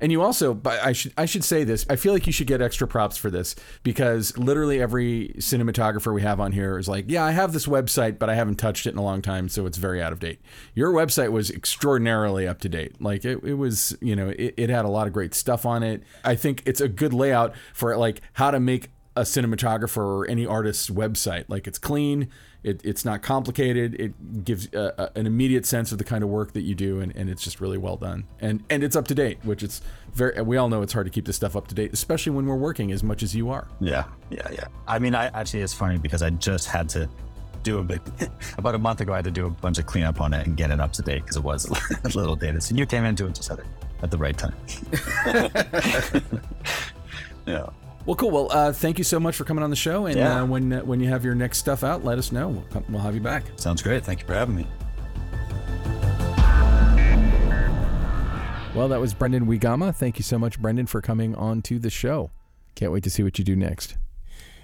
And you also, I should I should say this. I feel like you should get extra props for this because literally every cinematographer we have on here is like, yeah, I have this website, but I haven't touched it in a long time, so it's very out of date. Your website was extraordinarily up to date. Like it, it was, you know, it, it had a lot of great stuff on it. I think it's a good layout for like how to make a cinematographer or any artist's website. Like it's clean, it, it's not complicated. It gives a, a, an immediate sense of the kind of work that you do, and, and it's just really well done. And and it's up to date, which it's very. We all know it's hard to keep this stuff up to date, especially when we're working as much as you are. Yeah, yeah, yeah. I mean, I actually it's funny because I just had to do a bit about a month ago. I had to do a bunch of cleanup on it and get it up to date because it was a little dated. So you came into it just at the right time. yeah. Well, cool. Well, uh, thank you so much for coming on the show. And Yeah. uh, when uh, when you have your next stuff out, let us know. We'll, come, we'll have you back. Sounds great. Thank you for having me. Well, that was Brendan Uegama. Thank you so much, Brendan, for coming on to the show. Can't wait to see what you do next.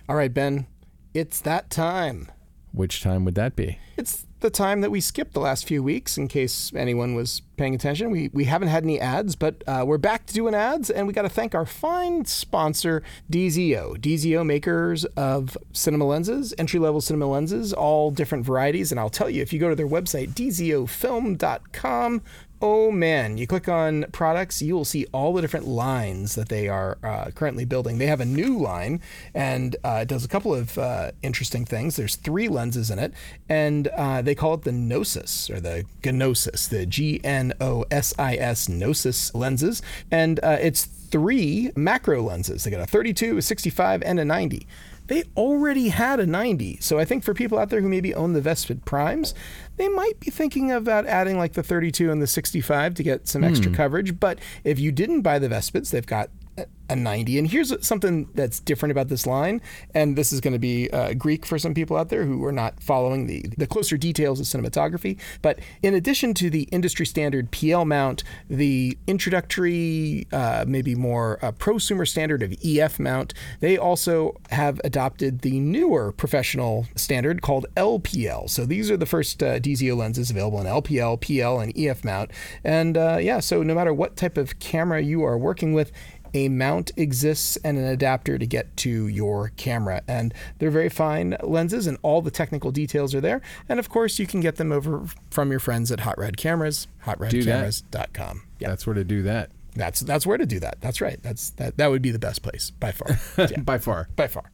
All right, Ben, it's that time. Which time would that be? It's the time that we skipped the last few weeks, in case anyone was paying attention. We, we haven't had any ads, but uh, we're back to doing ads, and we got to thank our fine sponsor, DZO. DZO, makers of cinema lenses, entry level cinema lenses, all different varieties. And I'll tell you, if you go to their website, dzofilm.com, Oh man, you click on products, you will see all the different lines that they are uh, currently building. They have a new line and uh, it does a couple of uh, interesting things. There's three lenses in it, and uh, they call it the Gnosis or the Gnosis, the G N O S I S Gnosis lenses. And uh, it's three macro lenses. They got a 32, a 65, and a 90 they already had a 90. So I think for people out there who maybe own the Vespid Primes, they might be thinking about adding like the 32 and the 65 to get some extra hmm. coverage. But if you didn't buy the Vespids, they've got a- a 90. And here's something that's different about this line, and this is going to be uh, Greek for some people out there who are not following the, the closer details of cinematography. But in addition to the industry standard PL mount, the introductory, uh, maybe more uh, prosumer standard of EF mount, they also have adopted the newer professional standard called LPL. So these are the first uh, DZO lenses available in LPL, PL, and EF mount. And uh, yeah, so no matter what type of camera you are working with, a mount exists and an adapter to get to your camera. And they're very fine lenses, and all the technical details are there. And of course, you can get them over from your friends at Hot Rod Cameras, hotrodcameras.com. Yeah, That's where to do that. that's that's where to do that. That's right. That's that that would be the best place by far. Yeah, By far. by far.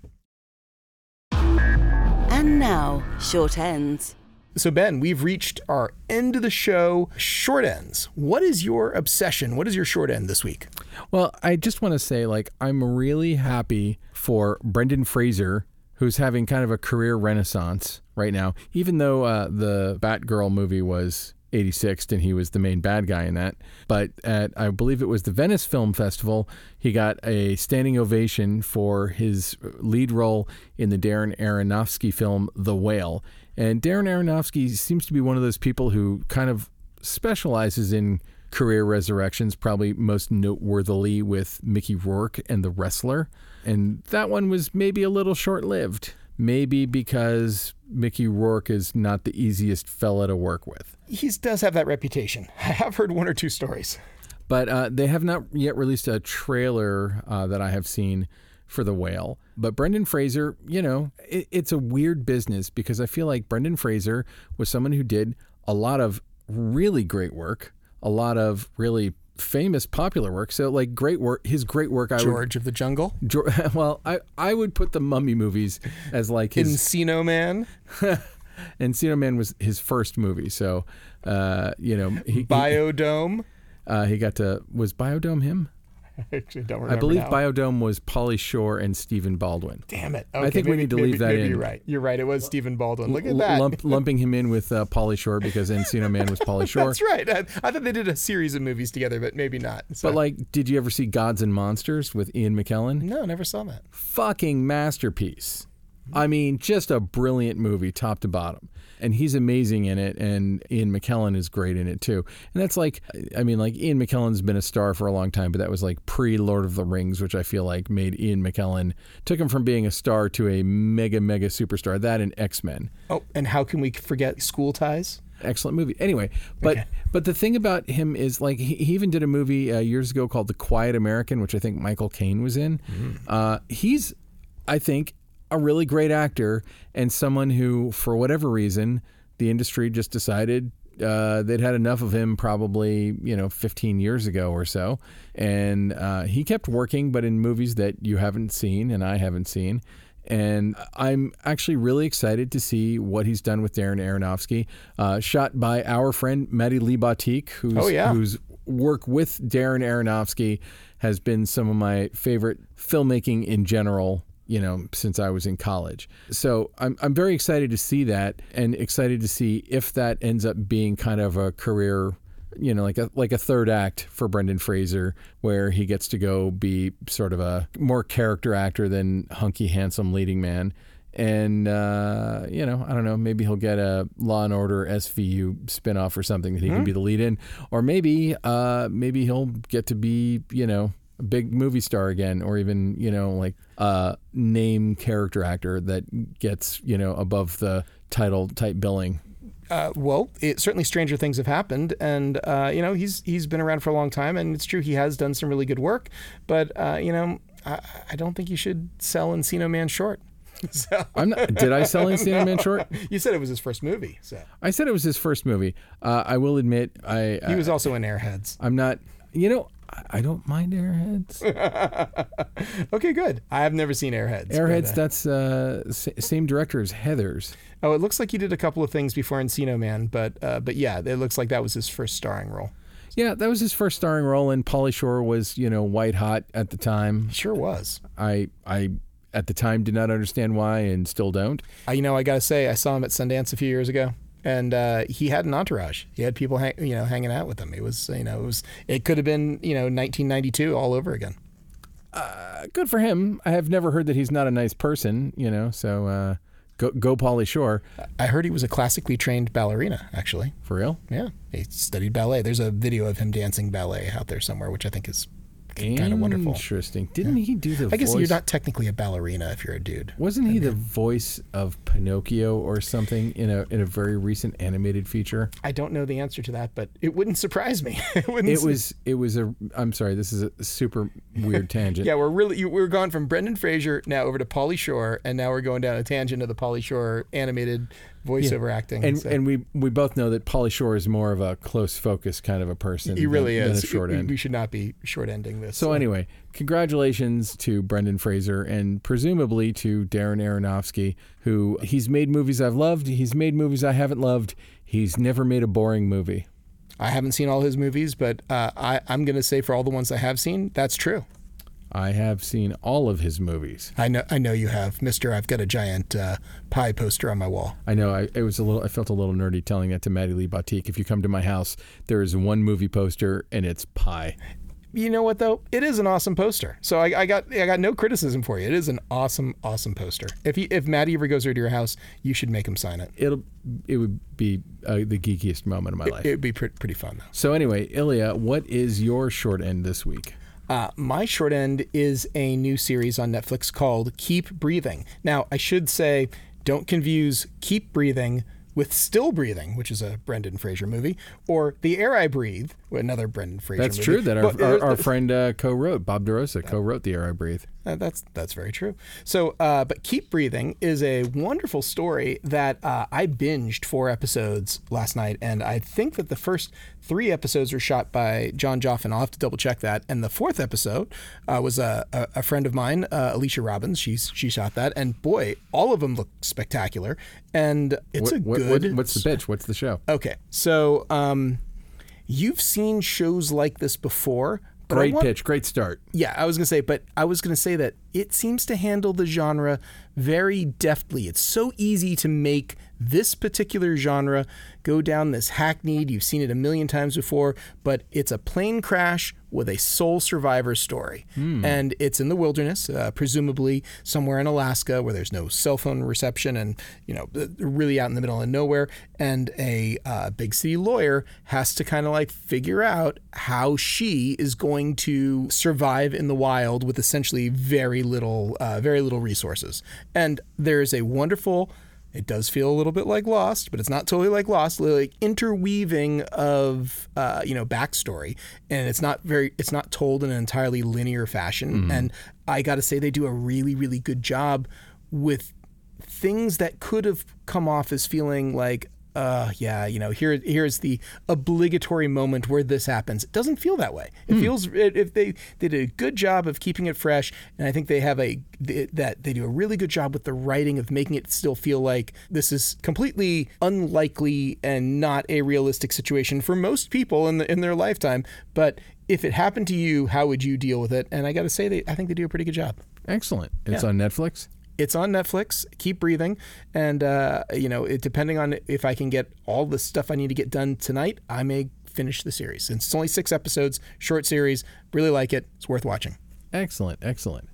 And now, short ends. So Ben, we've reached our end of the show. Short ends. What is your obsession? What is your short end this week? Well, I just want to say, like, I'm really happy for Brendan Fraser, who's having kind of a career renaissance right now. Even though uh, the Batgirl movie was 86th and he was the main bad guy in that, but at I believe it was the Venice Film Festival, he got a standing ovation for his lead role in the Darren Aronofsky film The Whale. And Darren Aronofsky seems to be one of those people who kind of specializes in career resurrections, probably most noteworthily with Mickey Rourke and The Wrestler. And that one was maybe a little short lived. Maybe because Mickey Rourke is not the easiest fella to work with. He does have that reputation. I have heard one or two stories. But uh, they have not yet released a trailer uh, that I have seen for The Whale. But Brendan Fraser, you know, it, it's a weird business because I feel like Brendan Fraser was someone who did a lot of really great work, a lot of really famous popular work. So like great work, his great work. I would, George of the Jungle, Geor- well, I I would put the Mummy movies as like his Encino Man, Encino Man was his first movie. So, uh, you know, he, he, Biodome. uh, he got to was Biodome him. I actually don't remember. I believe now. Biodome was Pauly Shore and Stephen Baldwin. Damn it! I think we need to maybe- leave that maybe in. You're right. You're right. It was Stephen Baldwin. Look at that. lump, lumping him in with uh, Pauly Shore because Encino Man was Pauly Shore. That's right. I, I thought they did a series of movies together, but maybe not. So- But like, did you ever see Gods and Monsters with Ian McKellen? no, never saw that. Fucking masterpiece. I mean, just a brilliant movie, top to bottom. And he's amazing in it, and Ian McKellen is great in it too. And that's like, I mean, like Ian McKellen's been a star for a long time, but that was like pre Lord of the Rings, which I feel like made Ian McKellen took him from being a star to a mega mega superstar. That and X Men. Oh, and how can we forget School Ties? excellent movie. Anyway, but Okay. but the thing about him is like he, he even did a movie uh, years ago called The Quiet American, which I think Michael Caine was in. Uh, he's, I think, a really great actor and someone who, for whatever reason, the industry just decided uh, they'd had enough of him probably you know 15 years ago or so, and uh, he kept working, but in movies that you haven't seen and I haven't seen. And I'm actually really excited to see what he's done with Darren Aronofsky, uh, shot by our friend Matty Libatique, who's, Oh, yeah. whose work with Darren Aronofsky has been some of my favorite filmmaking in general you know, since I was in college. So I'm, I'm very excited to see that and excited to see if that ends up being kind of a career, you know, like a like a third act for Brendan Fraser, where he gets to go be sort of a more character actor than hunky, handsome leading man. And uh, you know, I don't know. Maybe he'll get a Law and Order SVU spinoff or something that he can be the lead in, or maybe, uh, maybe he'll get to be, you know, big movie star again, or even you know like a name character actor that gets you know above the title type billing. Uh, well, it, certainly stranger things have happened, and uh, you know he's he's been around for a long time, and it's true he has done some really good work. But uh, you know, I, I don't think you should sell Encino Man short. so, I'm not. Did I sell Encino Man short? you said it was his first movie, so I said it was his first movie. Uh, I will admit, I he was also in Airheads. I'm not. You know, I- I don't mind Airheads. Okay, good. I have never seen Airheads. but, Airheads. uh, That's uh, s- same director as Heather's. oh, it looks like he did a couple of things before Encino Man, but uh, but yeah, it looks like that was his first starring role. Yeah, that was his first starring role, and Pauly Shore was you know white hot at the time. Sure was. I I at the time did not understand why, and still don't. Uh, you know, I gotta say, I saw him at Sundance a few years ago, and uh, he had an entourage. He had people, hang, you know, hanging out with him. It was, you know, it was, it could have been, you know, 1992 all over again. Uh, good for him. I have never heard that he's not a nice person, you know. So uh, go go Pauly Shore I heard he was a classically trained ballerina. Actually, for real. yeah, he studied ballet. There's a video of him dancing ballet out there somewhere, which I think is kind of wonderful. Interesting. Didn't he do the? I guess voice? you're not technically a ballerina if you're a dude. Wasn't he the voice of Pinocchio or something in a in a very recent animated feature? I don't know the answer to that, but it wouldn't surprise me. it wouldn't. It su- was it was a. I'm sorry. This is a super weird tangent. Yeah, we're really you- we're gone from Brendan Fraser now over to Pauly Shore, and now we're going down a tangent of the Pauly Shore animated voiceover acting. And So- and we we both know that Pauly Shore is more of a close focus kind of a person. he really than, is. Than a short We- end. We should not be short ending this. So anyway, congratulations to Brendan Fraser and presumably to Darren Aronofsky, who he's made movies I've loved, he's made movies I haven't loved. He's never made a boring movie. I haven't seen all his movies, but uh, I, I'm going to say for all the ones I have seen, that's true. I have seen all of his movies. I know, I know you have, Mister. I've got a giant uh, Pi poster on my wall. I know I it was a little I felt a little nerdy telling that to Matty Libatique. If you come to my house, there is one movie poster and it's Pi. You know what though? It is an awesome poster. So I, I got I got no criticism for you. It is an awesome, awesome poster. If he, if Matty ever goes over to your house, you should make him sign it. It'll it would be uh, the geekiest moment of my life. It would be pre- pretty fun though. so anyway, Ilya, what is your short end this week? Uh, my short end is a new series on Netflix called Keep Breathing. Now, I should say, don't confuse Keep Breathing with Still Breathing, which is a Brendan Fraser movie, or The Air I Breathe, another Brendan Fraser That's movie. true that our, But, our, our friend uh, co-wrote Bob DeRosa co-wrote the air I breathe. Uh, that's that's very true. So, uh, but Keep Breathing is a wonderful story that uh, I binged four episodes last night, and I think that the first three episodes were shot by Jon Joffin. I'll have to double check that. And the fourth episode uh, was a, a, a friend of mine, uh, Alicia Robbins. She's she shot that, and boy, all of them look spectacular. And it's a What- what- good. what's the pitch? What's the show? Okay, so um, you've seen shows like this before. Great want- pitch, great start. yeah, I was gonna say, but I was gonna say that it seems to handle the genre very deftly. It's so easy to make this particular genre go down this hackneyed. You've seen it a million times before, but it's a plane crash with a sole survivor story, and it's in the wilderness, uh, presumably somewhere in Alaska where there's no cell phone reception, and you know, really out in the middle of nowhere. And a uh, big city lawyer has to kind of like figure out how she is going to survive in the wild with essentially very little, uh, very little resources. And there's a wonderful It does feel a little bit like Lost, but it's not totally like Lost. Like interweaving of uh, you know backstory, and it's not very. It's not told in an entirely linear fashion. And I got to say, they do a really, really good job with things that could have come off as feeling like uh yeah you know here here's the obligatory moment where this happens it doesn't feel that way it feels if they they did a good job of keeping it fresh and i think they have a th- that they do a really good job with the writing of making it still feel like this is completely unlikely and not a realistic situation for most people in the, in their lifetime but if it happened to you how would you deal with it and i got to say they i think they do a pretty good job Excellent. It's Yeah. on Netflix. It's on Netflix. Keep breathing, and uh, you know, it, depending on if I can get all the stuff I need to get done tonight, I may finish the series. Since it's only six episodes, short series, really like it. It's worth watching. Excellent. Excellent.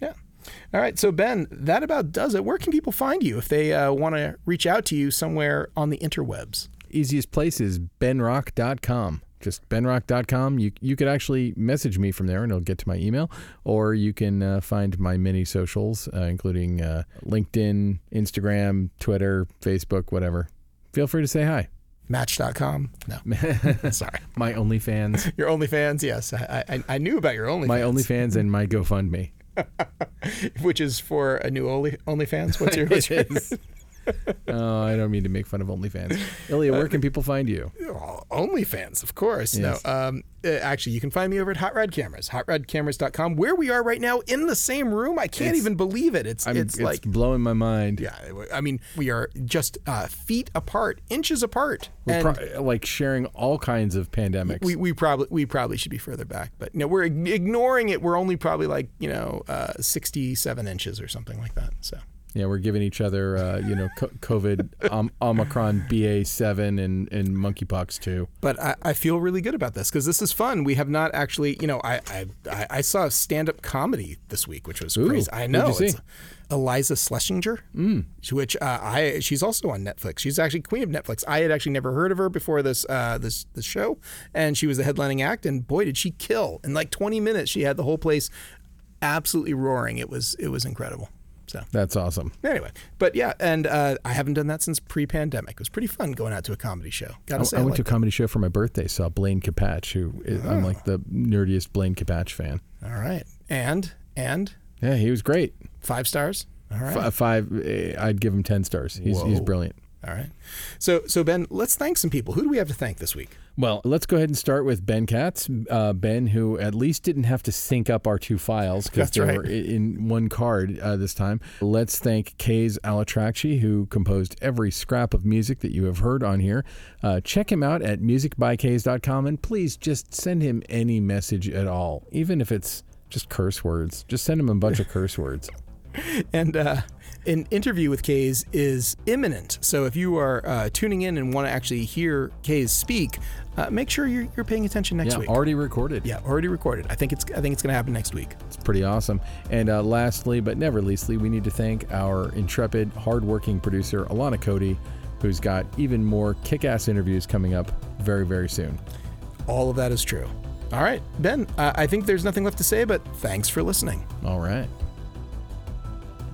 Yeah. All right. So Ben, that about does it. Where can people find you if they uh, want to reach out to you somewhere on the interwebs? Easiest place is benrock.com. Just benrock.com. You you could actually message me from there, and it'll get to my email, or you can uh, find my many socials, uh, including uh, LinkedIn, Instagram, Twitter, Facebook, whatever. Feel free to say hi. Match.com. No, sorry. My OnlyFans, Your OnlyFans. Yes, I, I, I knew about your OnlyFans. my OnlyFans, and my GoFundMe. which is for a new Only OnlyFans. What's your? What's your. oh, I don't mean to make fun of OnlyFans. Ilya, where can people find you? Oh, OnlyFans, of course. Yes. No, um, uh, actually, you can find me over at Hot Rod Cameras, hotrodcameras.com, where we are right now in the same room. I can't It's- even believe it. It's it's, it's like, blowing my mind. yeah, I mean, we are just uh, feet apart, inches apart, We're and pro- like sharing all kinds of pandemics. we, we probably we probably should be further back, but no, we're ignoring it. We're only probably like you know uh, 67 inches or something like that. So. Yeah, we're giving each other, uh, you know, co- COVID, um, Omicron, BA7, and, and monkeypox too. but I, I feel really good about this because this is fun. We have not actually, you know, I I, I- saw stand up comedy this week, which was Ooh, crazy. I know you see? it's Iliza Shlesinger, mm. which uh, I she's also on Netflix. She's actually queen of Netflix. I had actually never heard of her before this uh, this this show, and she was the headlining act. And boy, did she kill! In like 20 minutes, she had the whole place absolutely roaring. It was it was incredible. So That's awesome. anyway, but yeah, and uh, I haven't done that since pre-pandemic. It was pretty fun going out to a comedy show. Gotta I, say, I went to a comedy show for my birthday. Saw Blaine Capatch, who is, I'm like the nerdiest Blaine Capatch fan. All right. And and Yeah, he was great. five stars. All right. F- five, eh, I'd give him ten stars. He's he's brilliant. All right. So so Ben, let's thank some people. Who do we have to thank this week? Well, let's go ahead and start with Ben Katz. Uh, ben, who at least didn't have to sync up our two files because they right. were in one card uh, this time. Let's thank Kays Al-Atrakchi, who composed every scrap of music that you have heard on here. Uh, check him out at musicbykays.com and please just send him any message at all, even if it's just curse words. Just send him a bunch of curse words. And uh, an interview with Kays is imminent. So if you are uh, tuning in and want to actually hear Kays speak, uh, make sure you're, you're paying attention next Yeah, week. already recorded. yeah, already recorded. I think it's I think it's going to happen next week. It's pretty awesome. And uh, lastly, but never leastly, we need to thank our intrepid, hardworking producer, Alana Cody, who's got even more kick ass interviews coming up very, very soon. All of that is true. All right, Ben. Uh, I think there's nothing left to say, but thanks for listening. All right.